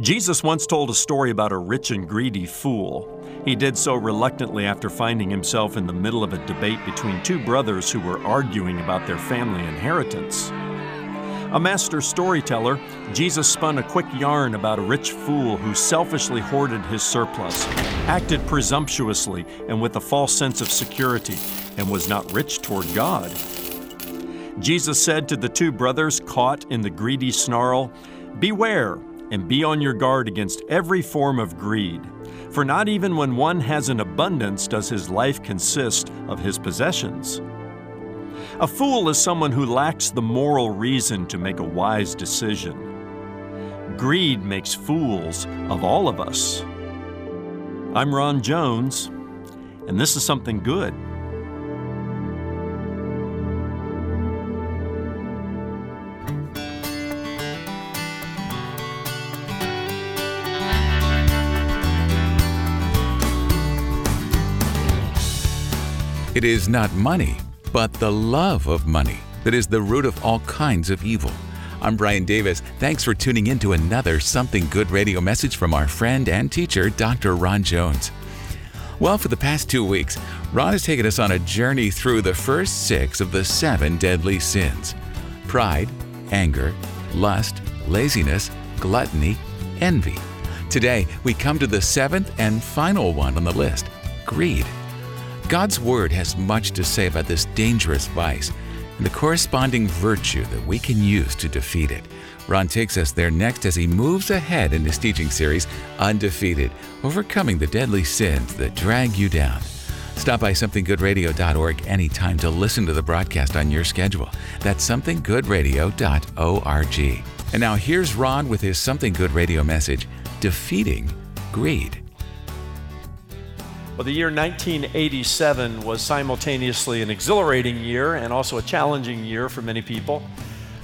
Jesus once told a story about a rich and greedy fool. He did so reluctantly after finding himself in the middle of a debate between two brothers who were arguing about their family inheritance. A master storyteller, Jesus spun a quick yarn about a rich fool who selfishly hoarded his surplus, acted presumptuously and with a false sense of security, and was not rich toward God. Jesus said to the two brothers caught in the greedy snarl, Beware and be on your guard against every form of greed. For not even when one has an abundance does his life consist of his possessions. A fool is someone who lacks the moral reason to make a wise decision. Greed makes fools of all of us. I'm Ron Jones, and this is something good. It is not money, but the love of money that is the root of all kinds of evil. I'm Brian Davis. Thanks for tuning in to another Something Good radio message from our friend and teacher, Dr. Ron Jones. Well, for the past two weeks, Ron has taken us on a journey through the first six of the seven deadly sins pride, anger, lust, laziness, gluttony, envy. Today, we come to the seventh and final one on the list greed. God's Word has much to say about this dangerous vice and the corresponding virtue that we can use to defeat it. Ron takes us there next as he moves ahead in his teaching series, Undefeated Overcoming the Deadly Sins That Drag You Down. Stop by somethinggoodradio.org anytime to listen to the broadcast on your schedule. That's somethinggoodradio.org. And now here's Ron with his Something Good Radio message Defeating Greed. Well, the year 1987 was simultaneously an exhilarating year and also a challenging year for many people,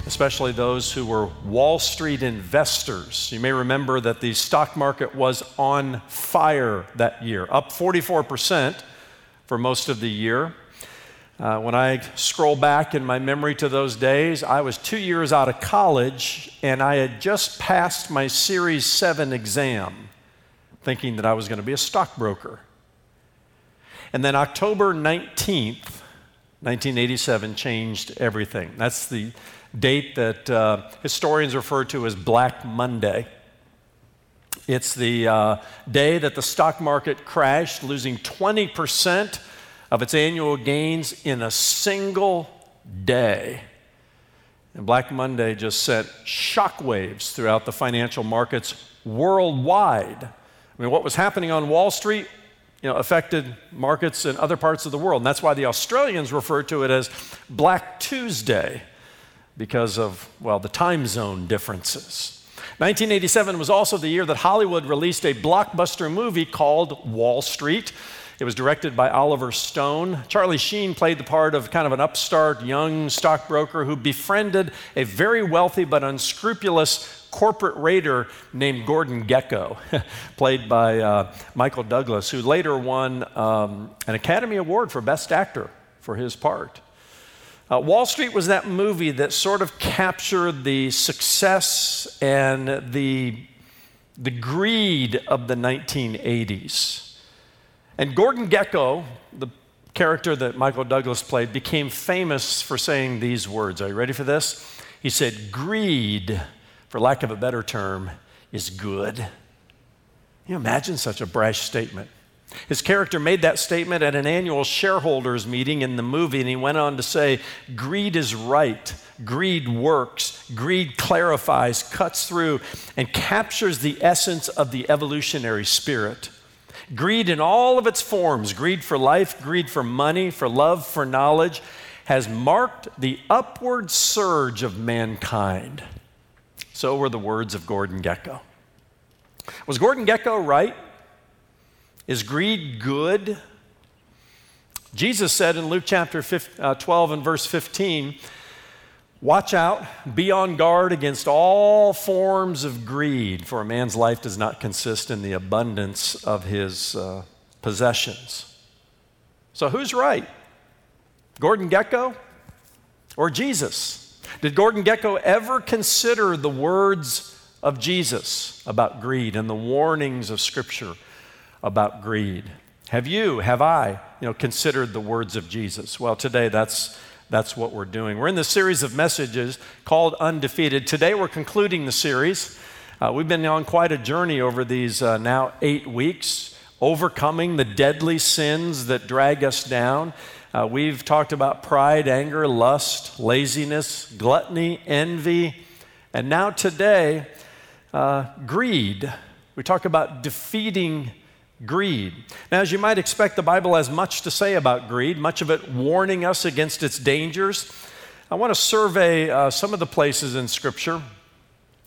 especially those who were Wall Street investors. You may remember that the stock market was on fire that year, up 44% for most of the year. Uh, when I scroll back in my memory to those days, I was two years out of college and I had just passed my Series 7 exam, thinking that I was going to be a stockbroker. And then October 19th, 1987, changed everything. That's the date that uh, historians refer to as Black Monday. It's the uh, day that the stock market crashed, losing 20% of its annual gains in a single day. And Black Monday just sent shockwaves throughout the financial markets worldwide. I mean, what was happening on Wall Street you know, affected markets in other parts of the world. And that's why the Australians refer to it as Black Tuesday because of, well, the time zone differences. 1987 was also the year that Hollywood released a blockbuster movie called Wall Street. It was directed by Oliver Stone. Charlie Sheen played the part of kind of an upstart young stockbroker who befriended a very wealthy but unscrupulous corporate raider named Gordon Gekko, played by uh, Michael Douglas, who later won um, an Academy Award for Best Actor for his part. Uh, Wall Street was that movie that sort of captured the success and the, the greed of the 1980s. And Gordon Gekko, the character that Michael Douglas played, became famous for saying these words. Are you ready for this? He said, Greed for lack of a better term, is good. Can you imagine such a brash statement? His character made that statement at an annual shareholders meeting in the movie, and he went on to say, Greed is right, greed works, greed clarifies, cuts through, and captures the essence of the evolutionary spirit. Greed in all of its forms greed for life, greed for money, for love, for knowledge has marked the upward surge of mankind. So were the words of Gordon Gekko. Was Gordon Gekko right? Is greed good? Jesus said in Luke chapter uh, 12 and verse 15, Watch out, be on guard against all forms of greed, for a man's life does not consist in the abundance of his uh, possessions. So, who's right? Gordon Gekko or Jesus? Did Gordon Gekko ever consider the words of Jesus about greed and the warnings of Scripture about greed. Have you, have I, you know, considered the words of Jesus? Well, today that's that's what we're doing. We're in the series of messages called Undefeated. Today we're concluding the series. Uh, we've been on quite a journey over these uh, now eight weeks, overcoming the deadly sins that drag us down. Uh, we've talked about pride, anger, lust, laziness, gluttony, envy, and now today, uh, greed. We talk about defeating greed. Now, as you might expect, the Bible has much to say about greed, much of it warning us against its dangers. I want to survey uh, some of the places in Scripture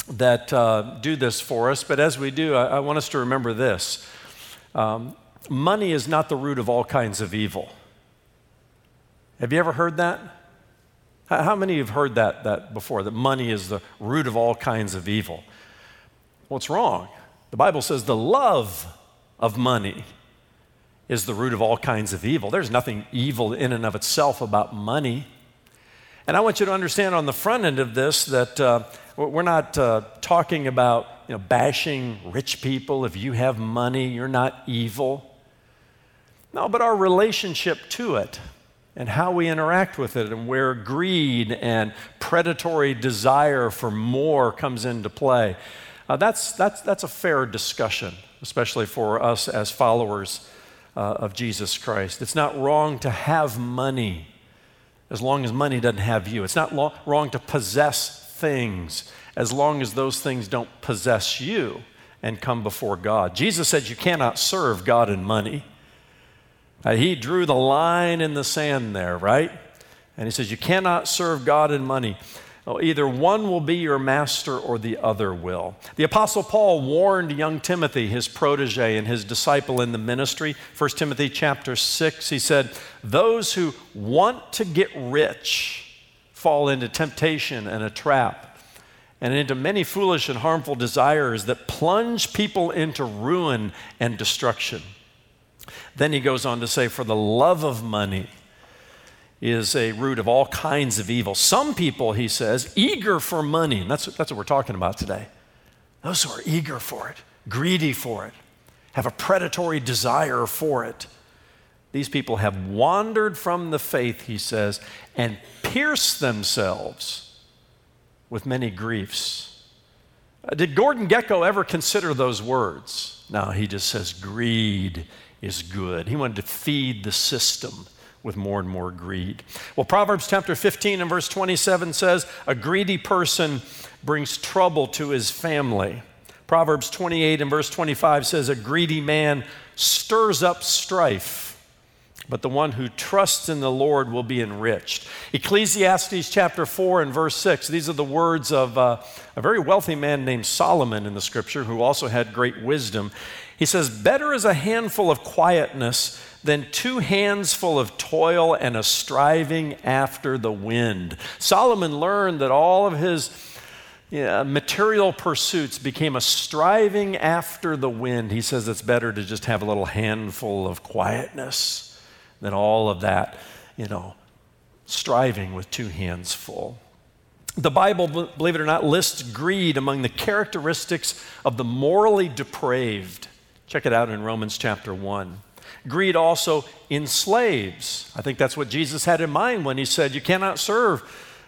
that uh, do this for us, but as we do, I, I want us to remember this um, money is not the root of all kinds of evil. Have you ever heard that? How many have heard that, that before, that money is the root of all kinds of evil? What's wrong? The Bible says the love of money is the root of all kinds of evil. There's nothing evil in and of itself about money. And I want you to understand on the front end of this that uh, we're not uh, talking about you know, bashing rich people. If you have money, you're not evil. No, but our relationship to it and how we interact with it and where greed and predatory desire for more comes into play. Uh, that's, that's, that's a fair discussion especially for us as followers uh, of Jesus Christ. It's not wrong to have money as long as money doesn't have you. It's not lo- wrong to possess things as long as those things don't possess you and come before God. Jesus said you cannot serve God and money. Uh, he drew the line in the sand there, right? And he says you cannot serve God and money. Oh, either one will be your master or the other will. The Apostle Paul warned young Timothy, his protege and his disciple in the ministry. 1 Timothy chapter 6, he said, Those who want to get rich fall into temptation and a trap, and into many foolish and harmful desires that plunge people into ruin and destruction. Then he goes on to say, For the love of money, is a root of all kinds of evil. Some people, he says, eager for money, and that's, that's what we're talking about today. Those who are eager for it, greedy for it, have a predatory desire for it. These people have wandered from the faith, he says, and pierced themselves with many griefs. Uh, did Gordon Gekko ever consider those words? No, he just says greed is good. He wanted to feed the system with more and more greed. Well, Proverbs chapter 15 and verse 27 says, A greedy person brings trouble to his family. Proverbs 28 and verse 25 says, A greedy man stirs up strife, but the one who trusts in the Lord will be enriched. Ecclesiastes chapter 4 and verse 6, these are the words of uh, a very wealthy man named Solomon in the scripture who also had great wisdom. He says, Better is a handful of quietness than two hands full of toil and a striving after the wind. Solomon learned that all of his material pursuits became a striving after the wind. He says it's better to just have a little handful of quietness than all of that, you know, striving with two hands full. The Bible, believe it or not, lists greed among the characteristics of the morally depraved. Check it out in Romans chapter 1. Greed also enslaves. I think that's what Jesus had in mind when he said, You cannot serve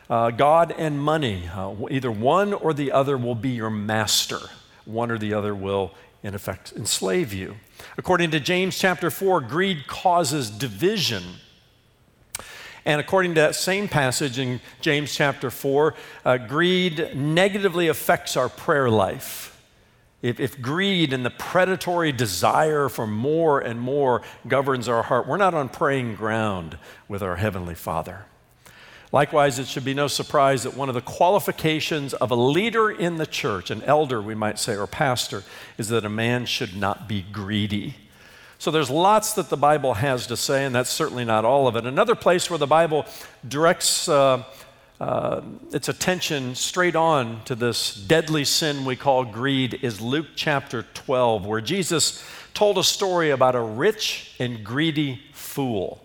uh, God and money. Uh, either one or the other will be your master, one or the other will, in effect, enslave you. According to James chapter 4, greed causes division. And according to that same passage in James chapter 4, uh, greed negatively affects our prayer life if, if greed and the predatory desire for more and more governs our heart, we're not on praying ground with our Heavenly Father. Likewise, it should be no surprise that one of the qualifications of a leader in the church, an elder, we might say, or pastor, is that a man should not be greedy. So there's lots that the Bible has to say, and that's certainly not all of it. Another place where the Bible directs uh, uh, its attention straight on to this deadly sin we call greed is Luke chapter 12, where Jesus told a story about a rich and greedy fool.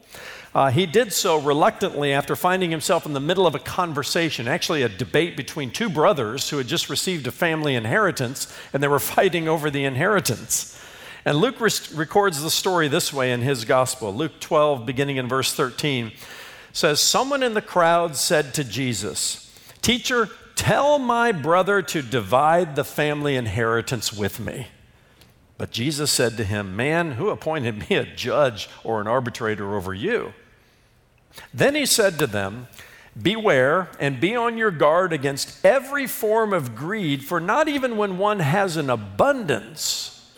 Uh, he did so reluctantly after finding himself in the middle of a conversation, actually, a debate between two brothers who had just received a family inheritance and they were fighting over the inheritance. And Luke records the story this way in his gospel. Luke 12, beginning in verse 13, says, Someone in the crowd said to Jesus, Teacher, tell my brother to divide the family inheritance with me. But Jesus said to him, Man, who appointed me a judge or an arbitrator over you? Then he said to them, Beware and be on your guard against every form of greed, for not even when one has an abundance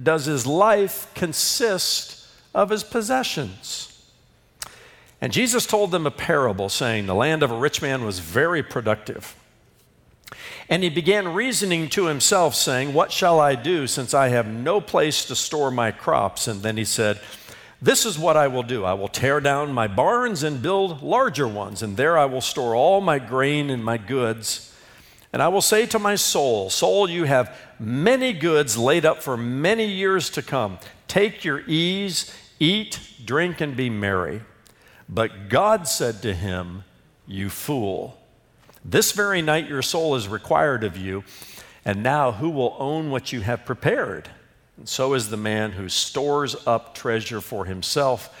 does his life consist of his possessions. And Jesus told them a parable, saying, The land of a rich man was very productive. And he began reasoning to himself, saying, What shall I do since I have no place to store my crops? And then he said, This is what I will do I will tear down my barns and build larger ones, and there I will store all my grain and my goods. And I will say to my soul, Soul, you have many goods laid up for many years to come. Take your ease, eat, drink, and be merry. But God said to him, You fool. This very night your soul is required of you, and now who will own what you have prepared? And so is the man who stores up treasure for himself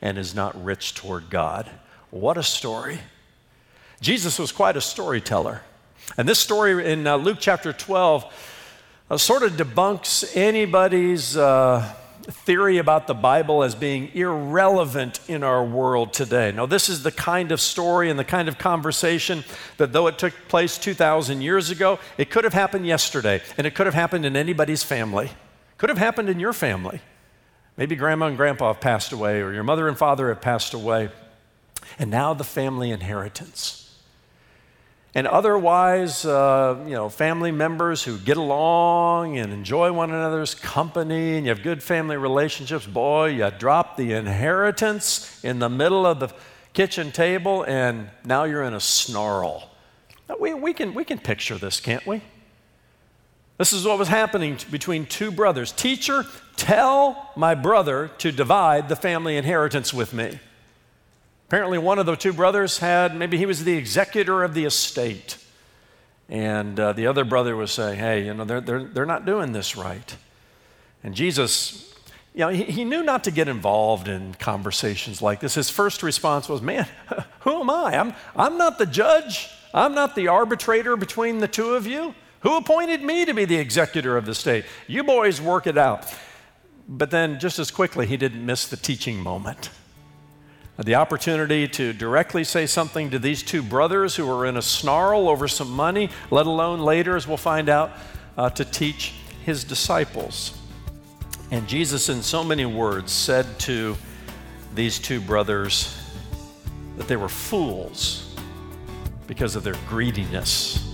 and is not rich toward God. What a story. Jesus was quite a storyteller. And this story in uh, Luke chapter 12 uh, sort of debunks anybody's. Uh, theory about the Bible as being irrelevant in our world today. Now, this is the kind of story and the kind of conversation that, though it took place 2,000 years ago, it could have happened yesterday, and it could have happened in anybody's family. Could have happened in your family. Maybe grandma and grandpa have passed away, or your mother and father have passed away, and now the family inheritance and otherwise, uh, you know, family members who get along and enjoy one another's company, and you have good family relationships. Boy, you drop the inheritance in the middle of the kitchen table, and now you're in a snarl. We, we, can, we can picture this, can't we? This is what was happening between two brothers. Teacher, tell my brother to divide the family inheritance with me. Apparently, one of the two brothers had, maybe he was the executor of the estate. And uh, the other brother was saying, hey, you know, they're, they're, they're not doing this right. And Jesus, you know, he, he knew not to get involved in conversations like this. His first response was, man, who am I? I'm, I'm not the judge. I'm not the arbitrator between the two of you. Who appointed me to be the executor of the state? You boys work it out. But then, just as quickly, he didn't miss the teaching moment the opportunity to directly say something to these two brothers who were in a snarl over some money, let alone later, as we'll find out, uh, to teach his disciples. And Jesus, in so many words, said to these two brothers that they were fools because of their greediness.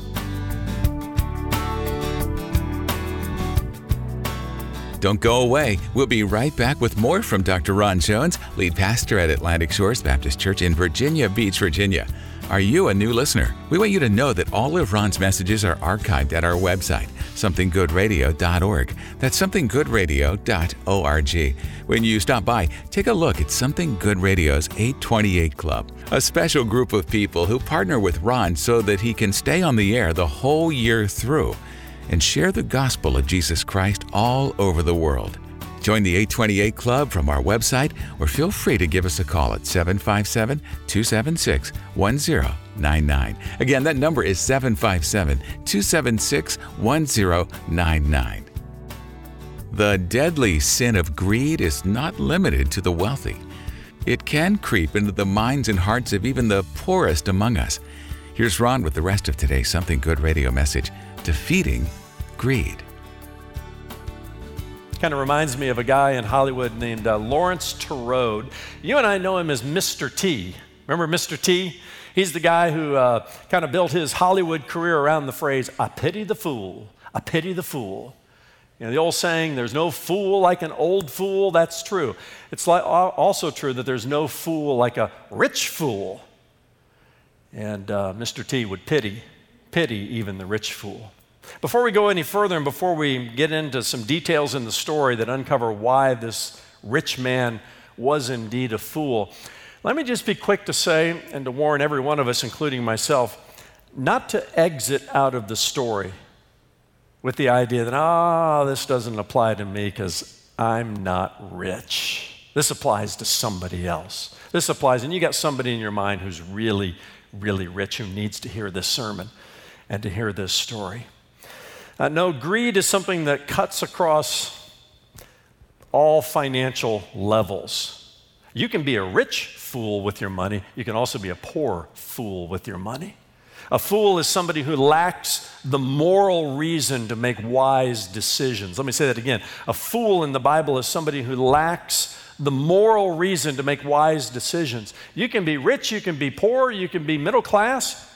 Don't go away. We'll be right back with more from Dr. Ron Jones, lead pastor at Atlantic Shores Baptist Church in Virginia Beach, Virginia. Are you a new listener? We want you to know that all of Ron's messages are archived at our website, somethinggoodradio.org. That's somethinggoodradio.org. When you stop by, take a look at Something Good Radio's 828 Club, a special group of people who partner with Ron so that he can stay on the air the whole year through and share the gospel of Jesus Christ all over the world. Join the 828 Club from our website or feel free to give us a call at 757 276 1099. Again, that number is 757 276 1099. The deadly sin of greed is not limited to the wealthy. It can creep into the minds and hearts of even the poorest among us. Here's Ron with the rest of today's Something Good radio message defeating greed. Kind of reminds me of a guy in Hollywood named uh, Lawrence Tureaud. You and I know him as Mr. T. Remember Mr. T? He's the guy who uh, kind of built his Hollywood career around the phrase, I pity the fool, I pity the fool. You know, the old saying, there's no fool like an old fool, that's true. It's like, also true that there's no fool like a rich fool. And uh, Mr. T would pity, pity even the rich fool. Before we go any further and before we get into some details in the story that uncover why this rich man was indeed a fool, Let me just be quick to say, and to warn every one of us, including myself, not to exit out of the story with the idea that, ah, oh, this doesn't apply to me because I'm not rich. This applies to somebody else. This applies, and you got somebody in your mind who's really, really rich who needs to hear this sermon and to hear this story. Uh, no, greed is something that cuts across all financial levels. You can be a rich fool with your money, you can also be a poor fool with your money. A fool is somebody who lacks the moral reason to make wise decisions. Let me say that again. A fool in the Bible is somebody who lacks the moral reason to make wise decisions. You can be rich, you can be poor, you can be middle class,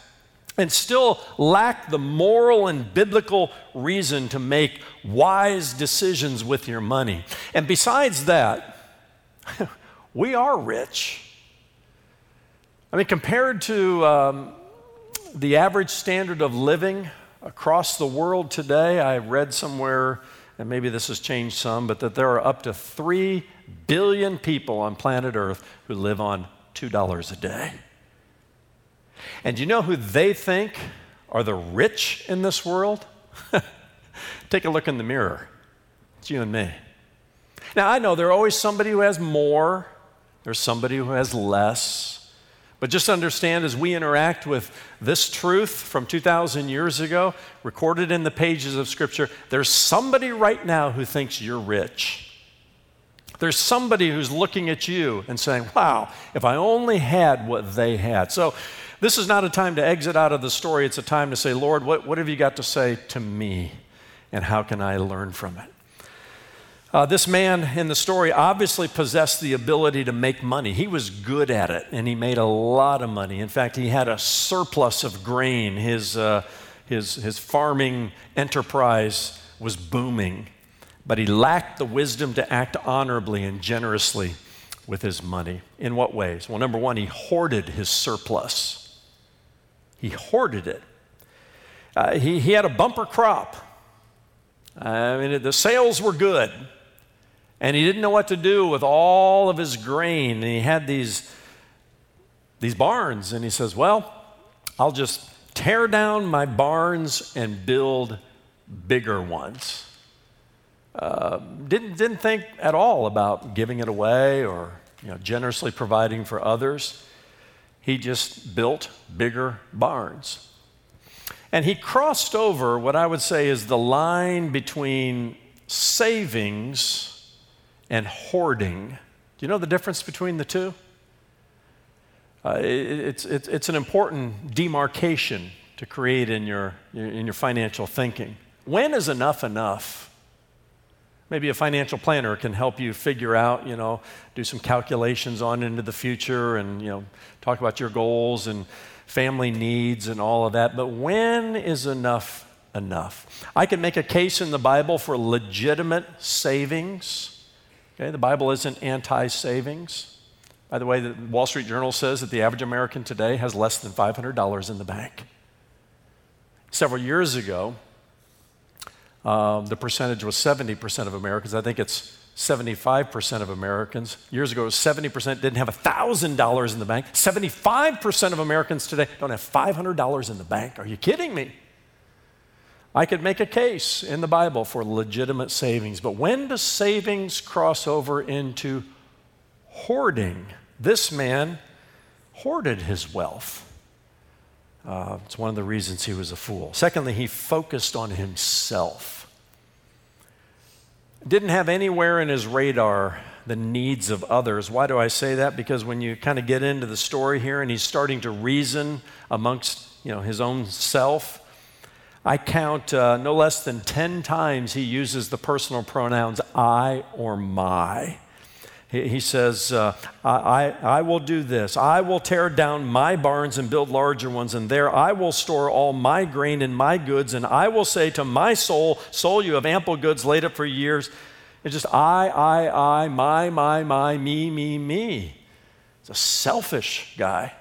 and still lack the moral and biblical reason to make wise decisions with your money. And besides that, we are rich. I mean, compared to um, the average standard of living across the world today, I read somewhere, and maybe this has changed some, but that there are up to 3 billion people on planet Earth who live on $2 a day. And you know who they think are the rich in this world? Take a look in the mirror. It's you and me. Now, I know there's always somebody who has more, there's somebody who has less. But just understand as we interact with this truth from 2,000 years ago, recorded in the pages of Scripture, there's somebody right now who thinks you're rich. There's somebody who's looking at you and saying, wow, if I only had what they had. So, this is not a time to exit out of the story. It's a time to say, Lord, what, what have you got to say to me? And how can I learn from it? Uh, this man in the story obviously possessed the ability to make money. He was good at it, and he made a lot of money. In fact, he had a surplus of grain. His, uh, his, his farming enterprise was booming, but he lacked the wisdom to act honorably and generously with his money. In what ways? Well, number one, he hoarded his surplus, he hoarded it. Uh, he, he had a bumper crop. I mean, the sales were good and he didn't know what to do with all of his grain. And he had these, these barns, and he says, Well, I'll just tear down my barns and build bigger ones. Uh, didn't, didn't think at all about giving it away or you know, generously providing for others. He just built bigger barns. And he crossed over what I would say is the line between savings and hoarding. Do you know the difference between the two? Uh, it, it's, it's, it's an important demarcation to create in your, in your financial thinking. When is enough enough? Maybe a financial planner can help you figure out, you know, do some calculations on into the future and, you know, talk about your goals and family needs and all of that. But when is enough enough? I can make a case in the Bible for legitimate savings Okay, the Bible isn't anti savings. By the way, the Wall Street Journal says that the average American today has less than $500 in the bank. Several years ago, um, the percentage was 70% of Americans. I think it's 75% of Americans. Years ago, it was 70% didn't have $1,000 in the bank. 75% of Americans today don't have $500 in the bank. Are you kidding me? I could make a case in the Bible for legitimate savings, but when does savings cross over into hoarding? This man hoarded his wealth. Uh, it's one of the reasons he was a fool. Secondly, he focused on himself. Didn't have anywhere in his radar the needs of others. Why do I say that? Because when you kind of get into the story here and he's starting to reason amongst you know, his own self, I count uh, no less than 10 times he uses the personal pronouns I or my. He, says, uh, I, I will do this. I will tear down my barns and build larger ones, and there I will store all my grain and my goods, and I will say to my soul, Soul, you have ample goods laid up for years. It's just I, I, I, my, my, my, me, me, me. It's a selfish guy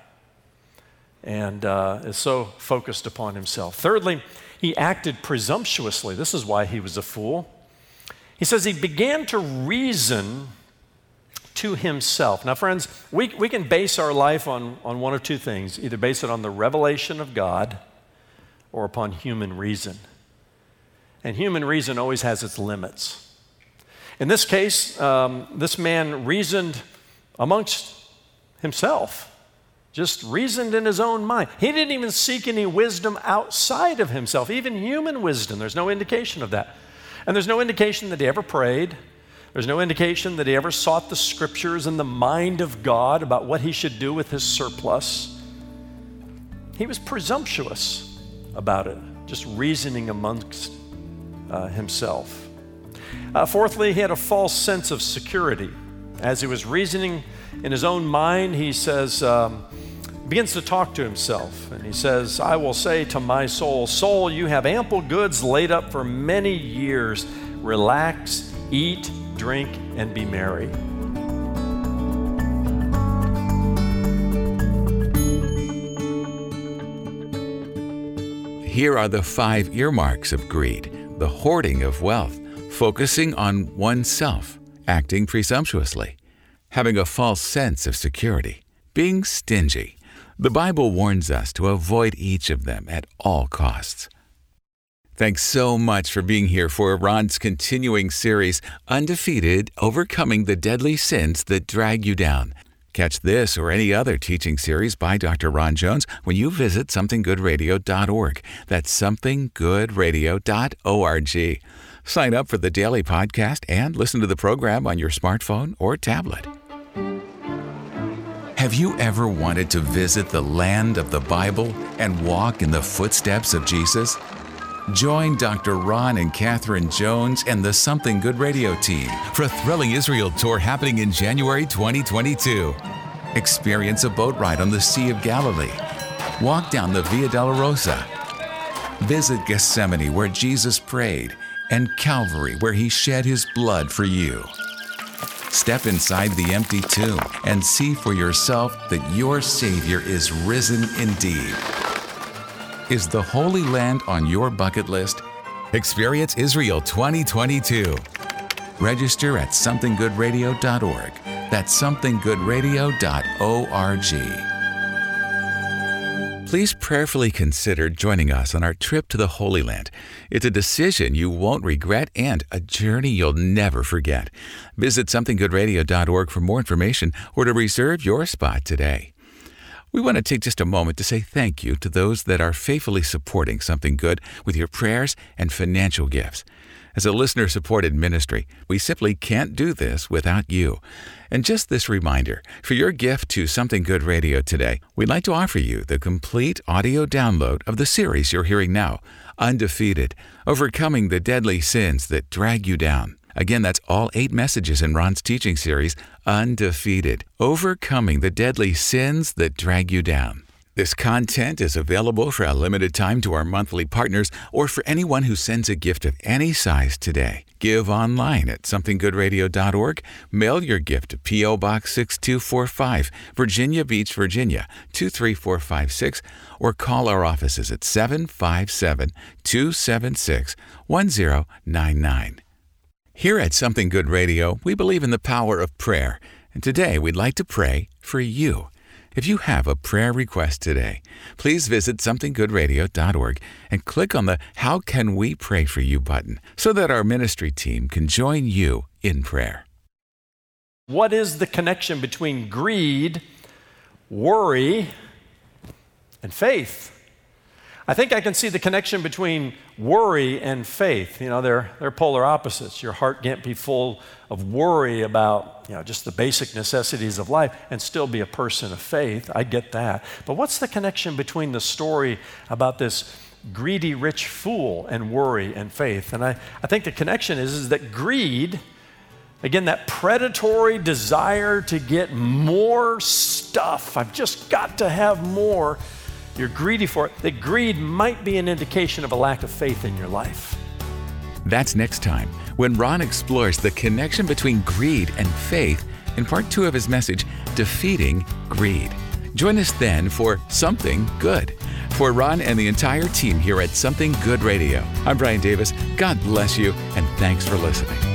and uh, is so focused upon himself. Thirdly, he acted presumptuously. This is why he was a fool. He says he began to reason to himself. Now, friends, we, we can base our life on, on one of two things either base it on the revelation of God or upon human reason. And human reason always has its limits. In this case, um, this man reasoned amongst himself just reasoned in his own mind. He didn't even seek any wisdom outside of himself, even human wisdom. There's no indication of that. And there's no indication that he ever prayed. There's no indication that he ever sought the scriptures and the mind of God about what he should do with his surplus. He was presumptuous about it, just reasoning amongst uh, himself. Uh, fourthly, he had a false sense of security. As he was reasoning in his own mind, he says, um, begins to talk to himself. And he says, I will say to my soul, Soul, you have ample goods laid up for many years. Relax, eat, drink, and be merry. Here are the five earmarks of greed the hoarding of wealth, focusing on oneself, acting presumptuously, having a false sense of security, being stingy. The Bible warns us to avoid each of them at all costs. Thanks so much for being here for Ron's continuing series, Undefeated Overcoming the Deadly Sins That Drag You Down. Catch this or any other teaching series by Dr. Ron Jones when you visit somethinggoodradio.org. That's somethinggoodradio.org. Sign up for the daily podcast and listen to the program on your smartphone or tablet. Have you ever wanted to visit the land of the Bible and walk in the footsteps of Jesus? Join Dr. Ron and Catherine Jones and the Something Good Radio team for a thrilling Israel tour happening in January 2022. Experience a boat ride on the Sea of Galilee. Walk down the Via Dolorosa. Visit Gethsemane where Jesus prayed and Calvary where he shed his blood for you. Step inside the empty tomb and see for yourself that your Savior is risen indeed. Is the Holy Land on your bucket list? Experience Israel 2022. Register at somethinggoodradio.org. That's somethinggoodradio.org. Please prayerfully consider joining us on our trip to the Holy Land. It's a decision you won't regret and a journey you'll never forget. Visit somethinggoodradio.org for more information or to reserve your spot today. We want to take just a moment to say thank you to those that are faithfully supporting Something Good with your prayers and financial gifts. As a listener supported ministry, we simply can't do this without you. And just this reminder for your gift to Something Good Radio today, we'd like to offer you the complete audio download of the series you're hearing now Undefeated Overcoming the Deadly Sins That Drag You Down. Again, that's all eight messages in Ron's teaching series, Undefeated Overcoming the Deadly Sins That Drag You Down. This content is available for a limited time to our monthly partners or for anyone who sends a gift of any size today. Give online at somethinggoodradio.org. Mail your gift to P.O. Box 6245, Virginia Beach, Virginia 23456, or call our offices at 757 276 1099. Here at Something Good Radio, we believe in the power of prayer, and today we'd like to pray for you. If you have a prayer request today, please visit somethinggoodradio.org and click on the How Can We Pray For You button so that our ministry team can join you in prayer. What is the connection between greed, worry, and faith? I think I can see the connection between worry and faith. You know, they're, they're polar opposites. Your heart can't be full of worry about, you know, just the basic necessities of life and still be a person of faith. I get that. But what's the connection between the story about this greedy rich fool and worry and faith? And I, I think the connection is, is that greed, again, that predatory desire to get more stuff, I've just got to have more you're greedy for it, that greed might be an indication of a lack of faith in your life. That's next time when Ron explores the connection between greed and faith in part two of his message, Defeating Greed. Join us then for Something Good. For Ron and the entire team here at Something Good Radio, I'm Brian Davis. God bless you, and thanks for listening.